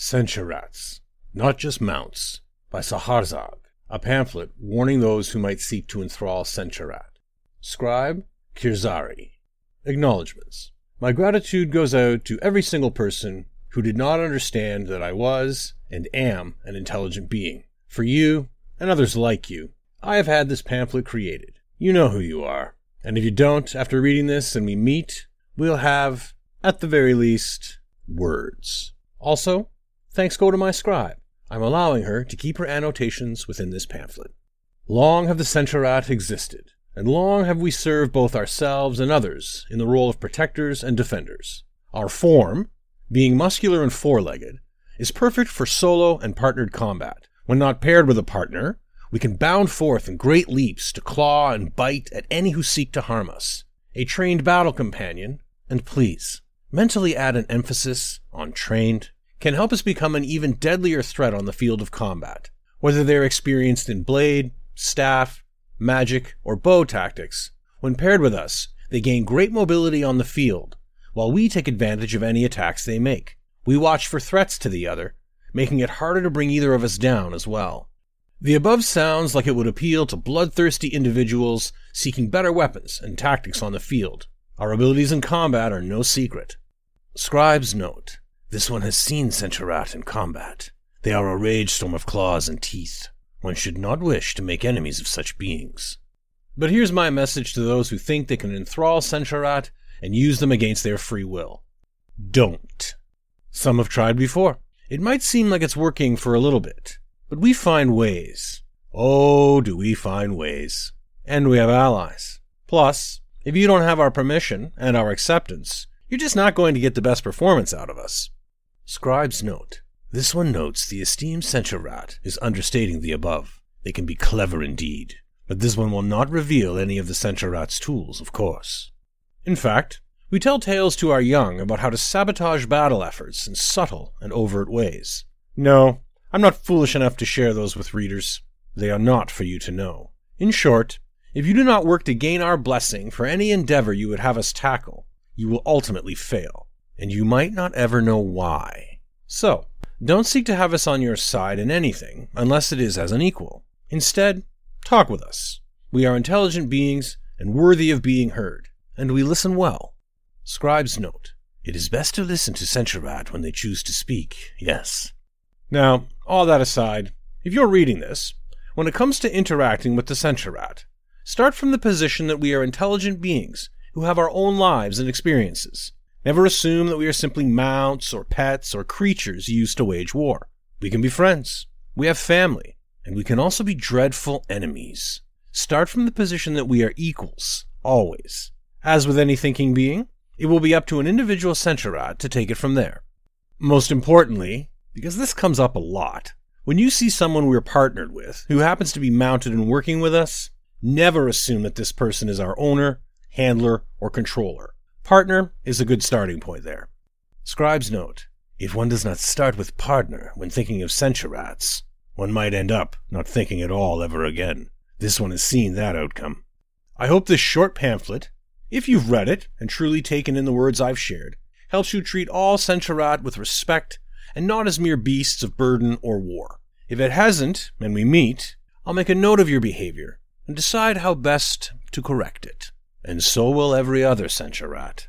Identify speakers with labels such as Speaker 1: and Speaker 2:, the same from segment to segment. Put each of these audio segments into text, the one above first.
Speaker 1: Senche-rahts, Not Just Mounts, by Saharzag, a pamphlet warning those who might seek to enthrall Senche-raht. Scribe, Kirzari. Acknowledgements. My gratitude goes out to every single person who did not understand that I was and am an intelligent being. For you, and others like you, I have had this pamphlet created. You know who you are. And if you don't, after reading this and we meet, we'll have, at the very least, words. Also, Thanks go to my scribe. I'm allowing her to keep her annotations within this pamphlet. Long have the Senche-raht existed, and long have we served both ourselves and others in the role of protectors and defenders. Our form, being muscular and four legged, is perfect for solo and partnered combat. When not paired with a partner, we can bound forth in great leaps to claw and bite at any who seek to harm us. A trained battle companion, and please, mentally add an emphasis on trained can help us become an even deadlier threat on the field of combat. Whether they're experienced in blade, staff, magic, or bow tactics, when paired with us, they gain great mobility on the field, while we take advantage of any attacks they make. We watch for threats to the other, making it harder to bring either of us down as well. The above sounds like it would appeal to bloodthirsty individuals seeking better weapons and tactics on the field. Our abilities in combat are no secret. Scribe's note this one has seen Senche-raht in combat. They are a rage storm of claws and teeth. One should not wish to make enemies of such beings. But here's my message to those who think they can enthrall Senche-raht and use them against their free will. Don't. Some have tried before. It might seem like it's working for a little bit, but we find ways. Oh, do we find ways. And we have allies. Plus, if you don't have our permission and our acceptance, you're just not going to get the best performance out of us. Scribe's note. This one notes the esteemed Senche-raht is understating the above. They can be clever indeed, but this one will not reveal any of the Senche-raht's tools, of course. In fact, we tell tales to our young about how to sabotage battle efforts in subtle and overt ways. No, I'm not foolish enough to share those with readers. They are not for you to know. In short, if you do not work to gain our blessing for any endeavor you would have us tackle, you will ultimately fail and you might not ever know why. So, don't seek to have us on your side in anything unless it is as an equal. Instead, talk with us. We are intelligent beings and worthy of being heard, and we listen well. Scribe's note. It is best to listen to Senche-raht when they choose to speak, yes. Now, all that aside, if you're reading this, when it comes to interacting with the Senche-raht, start from the position that we are intelligent beings who have our own lives and experiences. Never assume that we are simply mounts or pets or creatures used to wage war. We can be friends. We have family. And we can also be dreadful enemies. Start from the position that we are equals, always. As with any thinking being, it will be up to an individual Senche-raht to take it from there. Most importantly, because this comes up a lot, when you see someone we're partnered with who happens to be mounted and working with us, never assume that this person is our owner, handler, or controller. Partner is a good starting point there. Scribe's note If one does not start with partner when thinking of Senche-rahts, one might end up not thinking at all ever again. This one has seen that outcome. I hope this short pamphlet, if you've read it and truly taken in the words I've shared, helps you treat all Senche-raht with respect and not as mere beasts of burden or war. If it hasn't, and we meet, I'll make a note of your behavior and decide how best to correct it and so will every other senche-raht.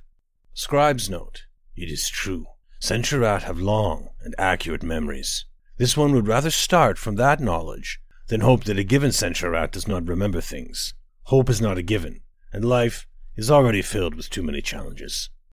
Speaker 1: Scribe's note. It is true. Senche-raht have long and accurate memories. This one would rather start from that knowledge than hope that a given senche-raht does not remember things. Hope is not a given, and life is already filled with too many challenges.